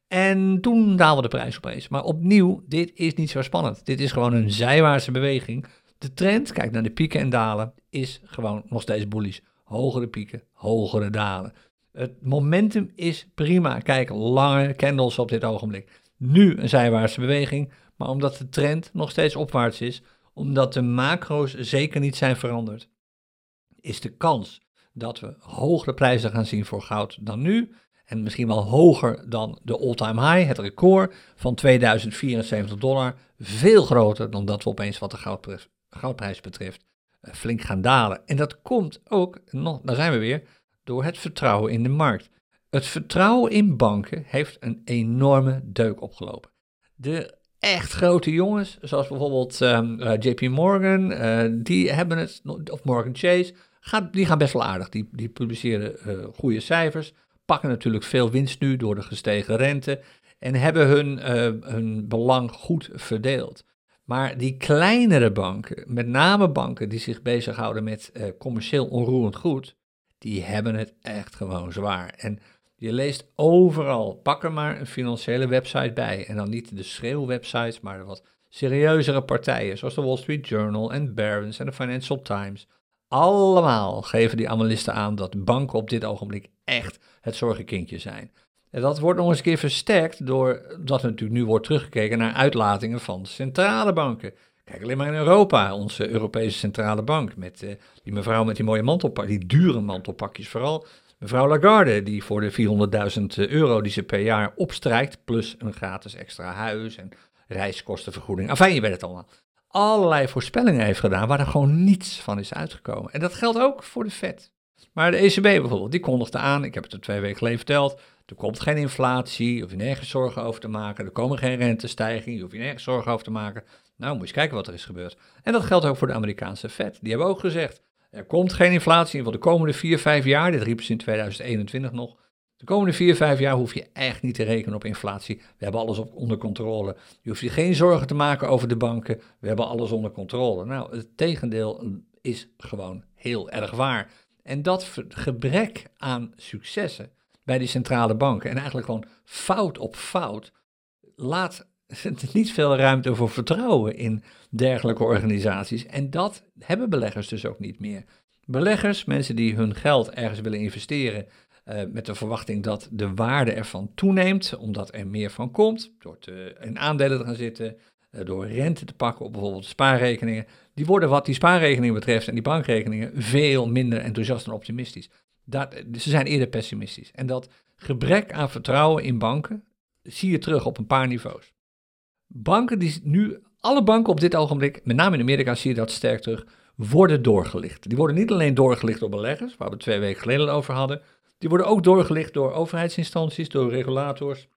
A: En toen daalde de prijs opeens. Maar opnieuw, dit is niet zo spannend. Dit is gewoon een zijwaartse beweging. De trend, kijk naar de pieken en dalen, is gewoon nog steeds bullish. Hogere pieken, hogere dalen. Het momentum is prima. Kijk, lange candles op dit ogenblik. Nu een zijwaartse beweging, maar omdat de trend nog steeds opwaarts is, omdat de macro's zeker niet zijn veranderd, is de kans dat we hogere prijzen gaan zien voor goud dan nu. En misschien wel hoger dan de all-time high, het record van 2074 dollar. Veel groter dan dat we opeens wat de goudprijs betreft eh, flink gaan dalen. En dat komt ook, nog, daar zijn we weer, door het vertrouwen in de markt. Het vertrouwen in banken heeft een enorme deuk opgelopen. De echt grote jongens, zoals bijvoorbeeld um, uh, JP Morgan, uh, die hebben het, of Morgan Chase, die gaan best wel aardig. Die, die publiceren uh, goede cijfers, pakken natuurlijk veel winst nu door de gestegen rente en hebben hun, hun belang goed verdeeld. Maar die kleinere banken, met name banken die zich bezighouden met commercieel onroerend goed, die hebben het echt gewoon zwaar. En je leest overal, pak er maar een financiële website bij. En dan niet de schreeuwwebsites, maar de wat serieuzere partijen, zoals de Wall Street Journal en Barron's en de Financial Times. Allemaal geven die analisten aan dat banken op dit ogenblik echt het zorgenkindje zijn. En dat wordt nog eens een keer versterkt doordat er natuurlijk nu wordt teruggekeken naar uitlatingen van centrale banken. Kijk alleen maar in Europa, onze Europese Centrale Bank, met uh, die mevrouw met die mooie mantelpakjes, die dure mantelpakjes vooral, Mevrouw Lagarde, die voor de 400.000 euro die ze per jaar opstrijkt, plus een gratis extra huis en reiskostenvergoeding. Enfin, je weet het allemaal. Allerlei voorspellingen heeft gedaan waar er gewoon niets van is uitgekomen. En dat geldt ook voor de Fed. Maar de ECB bijvoorbeeld, die kondigde aan, ik heb het er twee weken geleden verteld, er komt geen inflatie, je hoeft je nergens zorgen over te maken, er komen geen rentestijgingen, je hoeft je nergens zorgen over te maken. Nou, moet je eens kijken wat er is gebeurd. En dat geldt ook voor de Amerikaanse Fed. Die hebben ook gezegd, er komt geen inflatie in voor de komende 4, 5 jaar. Dit riepen ze in 2021 nog. De komende 4, 5 jaar hoef je echt niet te rekenen op inflatie. We hebben alles onder controle. Je hoeft je geen zorgen te maken over de banken. We hebben alles onder controle. Nou, het tegendeel is gewoon heel erg waar. En dat gebrek aan successen bij die centrale banken en eigenlijk gewoon fout op fout laat (laughs) niet veel ruimte voor vertrouwen in dergelijke organisaties. En dat hebben beleggers dus ook niet meer. Beleggers, mensen die hun geld ergens willen investeren uh, met de verwachting dat de waarde ervan toeneemt, omdat er meer van komt, door te, in aandelen te gaan zitten, uh, door rente te pakken op bijvoorbeeld spaarrekeningen, die worden wat die spaarrekeningen betreft en die bankrekeningen veel minder enthousiast en optimistisch. Dat, ze zijn eerder pessimistisch. En dat gebrek aan vertrouwen in banken zie je terug op een paar niveaus. Banken die nu, alle banken op dit ogenblik, met name in Amerika zie je dat sterk terug, worden doorgelicht. Die worden niet alleen doorgelicht door beleggers, waar we twee weken geleden over hadden, die worden ook doorgelicht door overheidsinstanties, door regulators,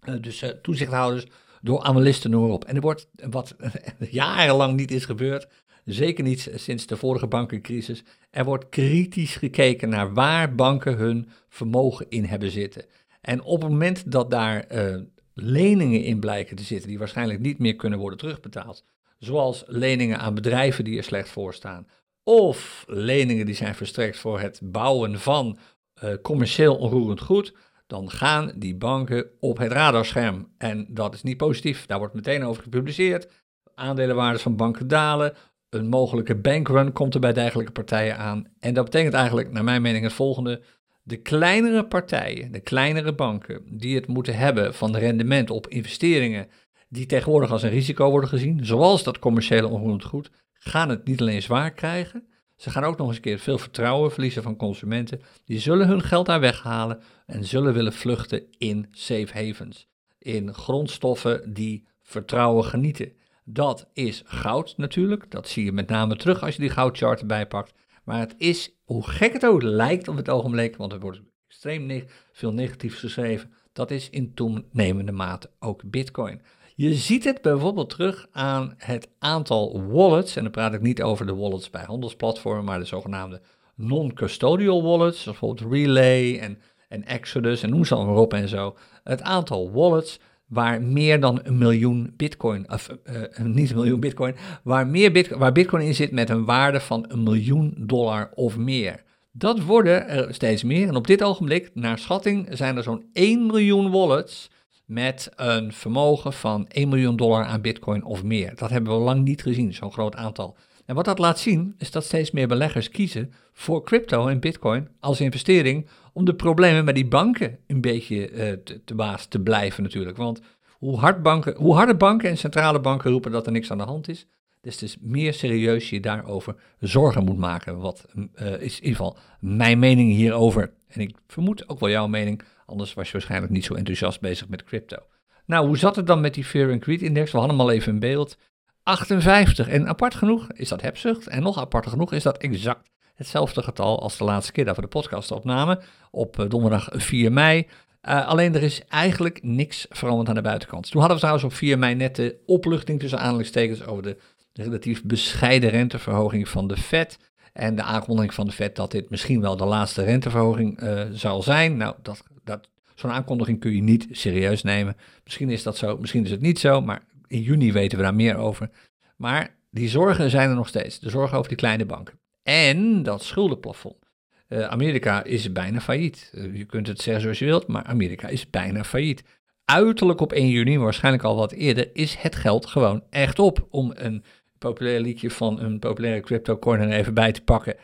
A: eh, dus uh, toezichthouders, door analisten, noem maar op. En er wordt wat (laughs) jarenlang niet is gebeurd, zeker niet sinds de vorige bankencrisis, er wordt kritisch gekeken naar waar banken hun vermogen in hebben zitten. En op het moment dat daar uh, leningen in blijken te zitten die waarschijnlijk niet meer kunnen worden terugbetaald. Zoals leningen aan bedrijven die er slecht voor staan. Of leningen die zijn verstrekt voor het bouwen van uh, commercieel onroerend goed. Dan gaan die banken op het radarscherm. En dat is niet positief. Daar wordt meteen over gepubliceerd. Aandelenwaardes van banken dalen. Een mogelijke bankrun komt er bij dergelijke partijen aan. En dat betekent eigenlijk, naar mijn mening, het volgende. De kleinere partijen, de kleinere banken, die het moeten hebben van rendement op investeringen die tegenwoordig als een risico worden gezien, zoals dat commerciële onroerend goed, gaan het niet alleen zwaar krijgen, ze gaan ook nog eens een keer veel vertrouwen verliezen van consumenten. Die zullen hun geld daar weghalen en zullen willen vluchten in safe havens, in grondstoffen die vertrouwen genieten. Dat is goud natuurlijk, dat zie je met name terug als je die goudchart erbij pakt. Maar het is, hoe gek het ook lijkt op het ogenblik, want er wordt extreem veel negatief geschreven, dat is in toenemende mate ook Bitcoin. Je ziet het bijvoorbeeld terug aan het aantal wallets, en dan praat ik niet over de wallets bij handelsplatformen, maar de zogenaamde non-custodial wallets, zoals bijvoorbeeld Relay en, en Exodus en noem ze allemaal op en zo. Het aantal wallets waar meer dan een miljoen bitcoin, of uh, niet een miljoen bitcoin, waar, meer bitcoin, waar bitcoin in zit met een waarde van een miljoen dollar of meer. Dat worden er steeds meer en op dit ogenblik, naar schatting, zijn er zo'n 1 miljoen wallets met een vermogen van 1 miljoen dollar aan bitcoin of meer. Dat hebben we lang niet gezien, zo'n groot aantal. En wat dat laat zien, is dat steeds meer beleggers kiezen voor crypto en bitcoin als investering om de problemen met die banken een beetje uh, te, te baas te blijven natuurlijk. Want hoe, hard banken, hoe harder banken en centrale banken roepen dat er niks aan de hand is, des te meer serieus je daarover zorgen moet maken. Wat uh, is in ieder geval mijn mening hierover. En ik vermoed ook wel jouw mening, anders was je waarschijnlijk niet zo enthousiast bezig met crypto. Nou, hoe zat het dan met die Fear and Greed Index? We hadden hem al even in beeld. 58. En apart genoeg is dat hebzucht. En nog aparter genoeg is dat exact hetzelfde getal als de laatste keer dat we de podcast opnamen, op eh, donderdag 4 mei. Uh, alleen er is eigenlijk niks veranderd aan de buitenkant. Toen hadden we trouwens op 4 mei net de opluchting tussen aanhalingstekens over de, de relatief bescheiden renteverhoging van de Fed. En de aankondiging van de Fed dat dit misschien wel de laatste renteverhoging uh, zal zijn. Nou, dat, dat, zo'n aankondiging kun je niet serieus nemen. Misschien is dat zo, misschien is het niet zo, maar in juni weten we daar meer over. Maar die zorgen zijn er nog steeds. De zorgen over die kleine banken. En dat schuldenplafond. Uh, Amerika is bijna failliet. Uh, je kunt het zeggen zoals je wilt, maar Amerika is bijna failliet. Uiterlijk op 1 juni, waarschijnlijk al wat eerder, is het geld gewoon echt op. Om een populair liedje van een populaire crypto-coin even bij te pakken.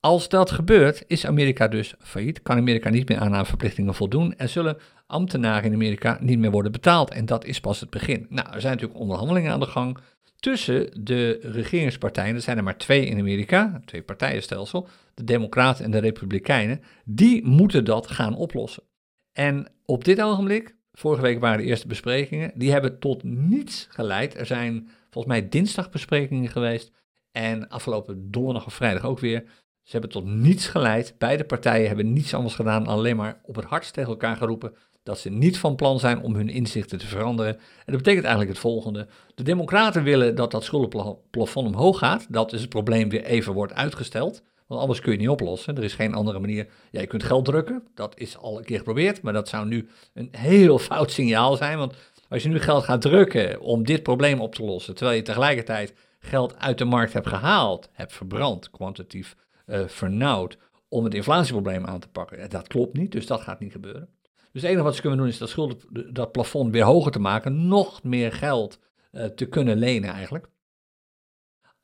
A: Als dat gebeurt, is Amerika dus failliet. Kan Amerika niet meer aan aan verplichtingen voldoen en zullen ambtenaren in Amerika niet meer worden betaald. En dat is pas het begin. Nou, er zijn natuurlijk onderhandelingen aan de gang tussen de regeringspartijen. Er zijn er maar twee in Amerika, twee partijenstelsel, de Democraten en de Republikeinen. Die moeten dat gaan oplossen. En op dit ogenblik, vorige week waren de eerste besprekingen, die hebben tot niets geleid. Er zijn volgens mij dinsdag besprekingen geweest en afgelopen donderdag of vrijdag ook weer. Ze hebben tot niets geleid. Beide partijen hebben niets anders gedaan, alleen maar op het hardst tegen elkaar geroepen dat ze niet van plan zijn om hun inzichten te veranderen. En dat betekent eigenlijk het volgende. De Democraten willen dat dat schuldenplafond omhoog gaat, dat dus het probleem weer even wordt uitgesteld. Want anders kun je niet oplossen. Er is geen andere manier. Ja, je kunt geld drukken, dat is al een keer geprobeerd, maar dat zou nu een heel fout signaal zijn. Want als je nu geld gaat drukken om dit probleem op te lossen, terwijl je tegelijkertijd geld uit de markt hebt gehaald, hebt verbrand, kwantitatief uh, vernauwd, om het inflatieprobleem aan te pakken, dat klopt niet, dus dat gaat niet gebeuren. Dus het enige wat ze kunnen doen is dat, schulden, dat plafond weer hoger te maken, nog meer geld uh, te kunnen lenen eigenlijk.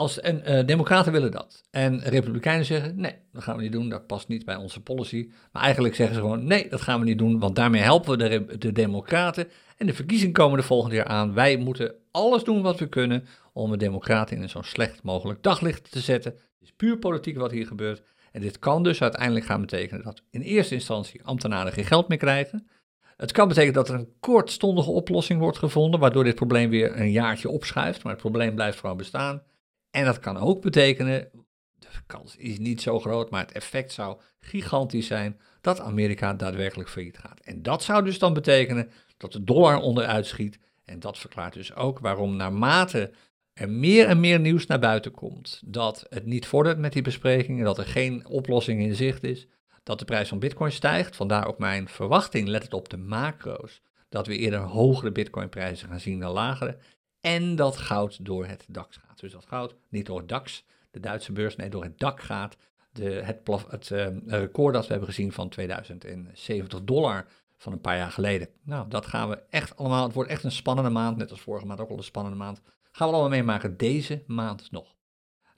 A: Als, en uh, democraten willen dat. En republikeinen zeggen, nee, dat gaan we niet doen, dat past niet bij onze policy. Maar eigenlijk zeggen ze gewoon, nee, dat gaan we niet doen, want daarmee helpen we de, de democraten. En de verkiezingen komen er volgend jaar aan. Wij moeten alles doen wat we kunnen om de democraten in een zo slecht mogelijk daglicht te zetten. Het is puur politiek wat hier gebeurt. En dit kan dus uiteindelijk gaan betekenen dat in eerste instantie ambtenaren geen geld meer krijgen. Het kan betekenen dat er een kortstondige oplossing wordt gevonden, waardoor dit probleem weer een jaartje opschuift, maar het probleem blijft gewoon bestaan. En dat kan ook betekenen, de kans is niet zo groot, maar het effect zou gigantisch zijn dat Amerika daadwerkelijk failliet gaat. En dat zou dus dan betekenen dat de dollar onderuit schiet. En dat verklaart dus ook waarom naarmate er meer en meer nieuws naar buiten komt dat het niet vordert met die besprekingen, dat er geen oplossing in zicht is, dat de prijs van bitcoin stijgt. Vandaar ook mijn verwachting, let het op de macro's, dat we eerder hogere bitcoinprijzen gaan zien dan lagere. En dat goud door het DAX gaat. Dus dat goud niet door het DAX, de Duitse beurs, nee, door het DAX gaat. De, het, het uh, record dat we hebben gezien van 2070 dollar van een paar jaar geleden. Nou, dat gaan we echt allemaal. Het wordt echt een spannende maand, net als vorige maand ook al een spannende maand. Gaan we allemaal meemaken deze maand nog.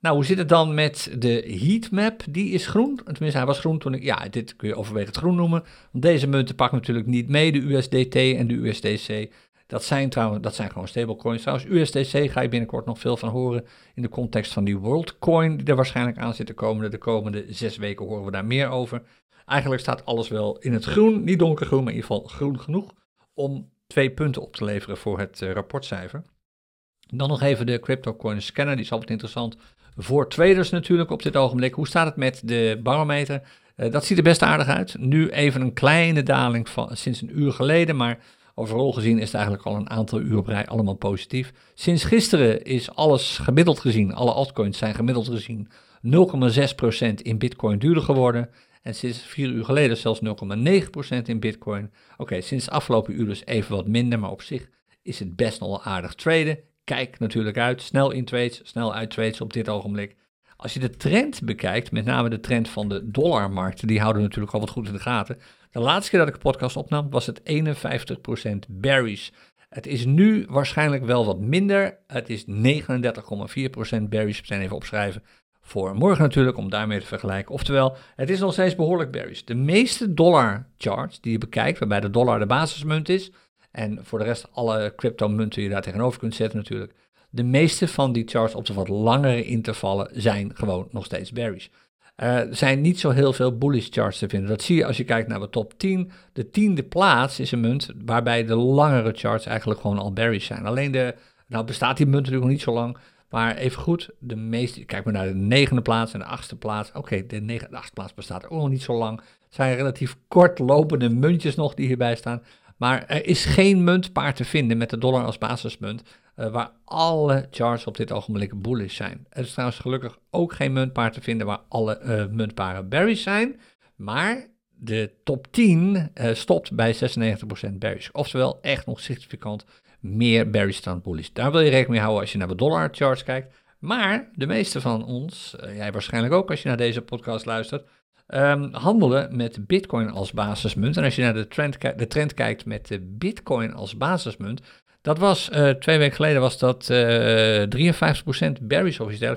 A: Nou, hoe zit het dan met de heatmap? Die is groen. Tenminste, hij was groen toen ik. Ja, dit kun je overwegend groen noemen. Want deze munten pakken natuurlijk niet mee, de USDT en de USDC. Dat zijn trouwens, dat zijn gewoon stablecoins. Trouwens, USDC ga je binnenkort nog veel van horen in de context van die WorldCoin die er waarschijnlijk aan zit te komen. De komende zes weken horen we daar meer over. Eigenlijk staat alles wel in het groen, niet donkergroen, maar in ieder geval groen genoeg om twee punten op te leveren voor het uh, rapportcijfer. Dan nog even de CryptoCoin scanner, die is altijd interessant voor traders natuurlijk op dit ogenblik. Hoe staat het met de barometer? Uh, dat ziet er best aardig uit. Nu even een kleine daling van sinds een uur geleden, maar overal gezien is het eigenlijk al een aantal uur op rij allemaal positief. Sinds gisteren is alles gemiddeld gezien, alle altcoins zijn gemiddeld gezien 0,6% in bitcoin duurder geworden. En sinds vier uur geleden zelfs 0,9% in bitcoin. Oké, sinds afgelopen uur dus even wat minder, maar op zich is het best nog wel aardig traden. Kijk natuurlijk uit, snel in trades, snel uit trades op dit ogenblik. Als je de trend bekijkt, met name de trend van de dollarmarkt, die houden natuurlijk al wat goed in de gaten. De laatste keer dat ik een podcast opnam was het 51% bearish. Het is nu waarschijnlijk wel wat minder. Het is 39,4% bearish. We zijn even opschrijven voor morgen natuurlijk, om daarmee te vergelijken. Oftewel, het is nog steeds behoorlijk bearish. De meeste dollar charts die je bekijkt, waarbij de dollar de basismunt is, en voor de rest alle crypto-munten je daar tegenover kunt zetten natuurlijk. De meeste van die charts op de wat langere intervallen zijn gewoon nog steeds bearish. Er zijn niet zo heel veel bullish charts te vinden. Dat zie je als je kijkt naar de top 10. De tiende plaats is een munt waarbij de langere charts eigenlijk gewoon al bearish zijn. Alleen de, nou bestaat die munt natuurlijk nog niet zo lang, Maar even goed, de meeste, kijk maar naar de negende plaats en de achtste plaats. Oké, de negende de achtste plaats bestaat ook nog niet zo lang. Het zijn relatief kort lopende muntjes nog die hierbij staan. Maar er is geen muntpaar te vinden met de dollar als basismunt, uh, waar alle charts op dit ogenblik bullish zijn. Er is trouwens gelukkig ook geen muntpaar te vinden waar alle uh, muntparen bearish zijn. Maar de top 10 uh, eh, stopt bij 96% bearish. Oftewel echt nog significant meer bearish dan bullish. Daar wil je rekening mee houden als je naar de dollar charts kijkt. Maar de meeste van ons, jij waarschijnlijk ook als je naar deze podcast luistert, um, handelen met Bitcoin als basismunt. En als je naar de trend, de trend kijkt met de Bitcoin als basismunt, dat was uh, twee weken geleden was dat uh, eh, 53% bearish officieel,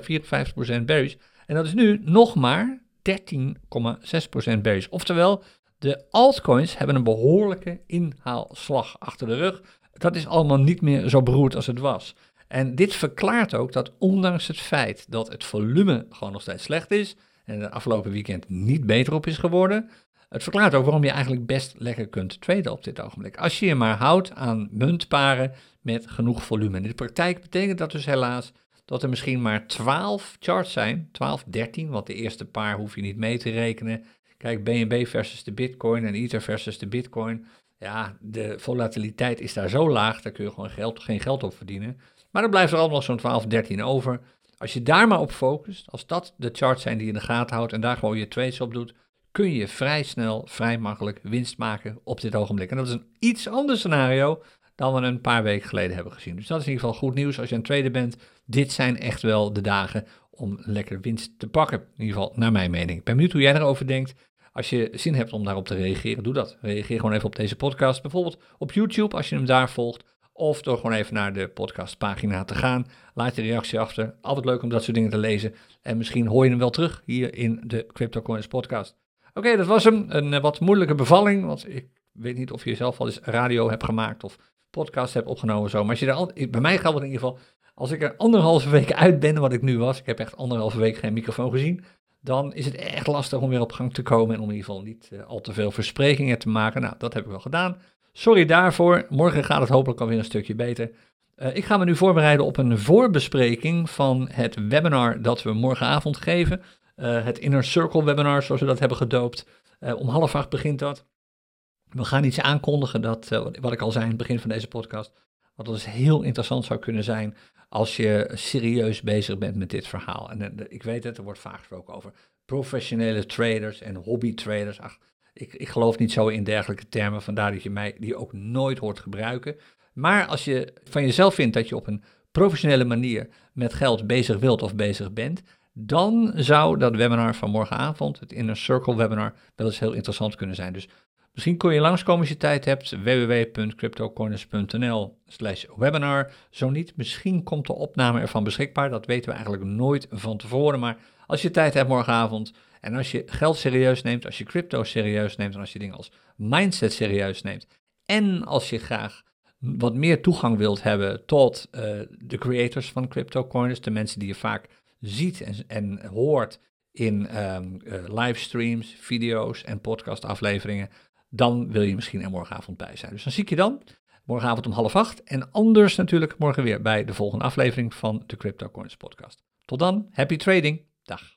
A: 54% bearish. En dat is nu nog maar 13,6% bearish. Oftewel, de altcoins hebben een behoorlijke inhaalslag achter de rug. Dat is allemaal niet meer zo beroerd als het was. En dit verklaart ook dat ondanks het feit dat het volume gewoon nog steeds slecht is, en de afgelopen weekend niet beter op is geworden. Het verklaart ook waarom je eigenlijk best lekker kunt traden op dit ogenblik. Als je je maar houdt aan muntparen met genoeg volume. In de praktijk betekent dat dus helaas dat er misschien maar 12 charts zijn, 12, 13, want de eerste paar hoef je niet mee te rekenen. Kijk, BNB versus de Bitcoin en Ether versus de Bitcoin. Ja, de volatiliteit is daar zo laag, daar kun je gewoon geld, geen geld op verdienen. Maar er blijft er allemaal zo'n 12, 13 over. Als je daar maar op focust, als dat de charts zijn die je in de gaten houdt en daar gewoon je trades op doet, kun je vrij snel, vrij makkelijk winst maken op dit ogenblik. En dat is een iets ander scenario dan we een paar weken geleden hebben gezien. Dus dat is in ieder geval goed nieuws als je een trader bent. Dit zijn echt wel de dagen om lekker winst te pakken. In ieder geval naar mijn mening. Ik ben benieuwd hoe jij erover denkt. Als je zin hebt om daarop te reageren, doe dat. Reageer gewoon even op deze podcast. Bijvoorbeeld op YouTube als je hem daar volgt. Of door gewoon even naar de podcastpagina te gaan. Laat je reactie achter. Altijd leuk om dat soort dingen te lezen. En misschien hoor je hem wel terug hier in de CryptoCoins podcast. Oké, dat was hem. Een eh, wat moeilijke bevalling. Want ik weet niet of je zelf al eens radio hebt gemaakt of podcast hebt opgenomen. Zo. Maar als je al, bij mij geldt het in ieder geval. Als ik er anderhalve week uit ben, wat ik nu was. Ik heb echt anderhalve week geen microfoon gezien. Dan is het echt lastig om weer op gang te komen. En om in ieder geval niet uh, al te veel versprekingen te maken. Nou, dat heb ik wel gedaan. Sorry daarvoor. Morgen gaat het hopelijk alweer een stukje beter. Uh, ik ga me nu voorbereiden op een voorbespreking van het webinar dat we morgenavond geven. Uh, het Inner Circle webinar, zoals we dat hebben gedoopt. Uh, om half acht begint dat. We gaan iets aankondigen, dat, wat ik al zei in het begin van deze podcast. Wat dus heel interessant zou kunnen zijn als je serieus bezig bent met dit verhaal. En ik weet het, er wordt vaak gesproken over professionele traders en hobby traders. Ach, ik, ik geloof niet zo in dergelijke termen, vandaar dat je mij die ook nooit hoort gebruiken. Maar als je van jezelf vindt dat je op een professionele manier met geld bezig wilt of bezig bent, dan zou dat webinar van morgenavond, het Inner Circle webinar, wel eens heel interessant kunnen zijn. Dus misschien kun je langskomen als je tijd hebt, www.cryptocorners.nl slash webinar. Zo niet, misschien komt de opname ervan beschikbaar, dat weten we eigenlijk nooit van tevoren, maar als je tijd hebt morgenavond, en als je geld serieus neemt, als je crypto serieus neemt en als je dingen als mindset serieus neemt en als je graag wat meer toegang wilt hebben tot uh, de creators van CryptoCoins, de mensen die je vaak ziet en, en hoort in um, uh, livestreams, video's en podcastafleveringen, dan wil je misschien er morgenavond bij zijn. Dus dan zie ik je dan morgenavond om half acht en anders natuurlijk morgen weer bij de volgende aflevering van de CryptoCoins podcast. Tot dan, happy trading. Dag.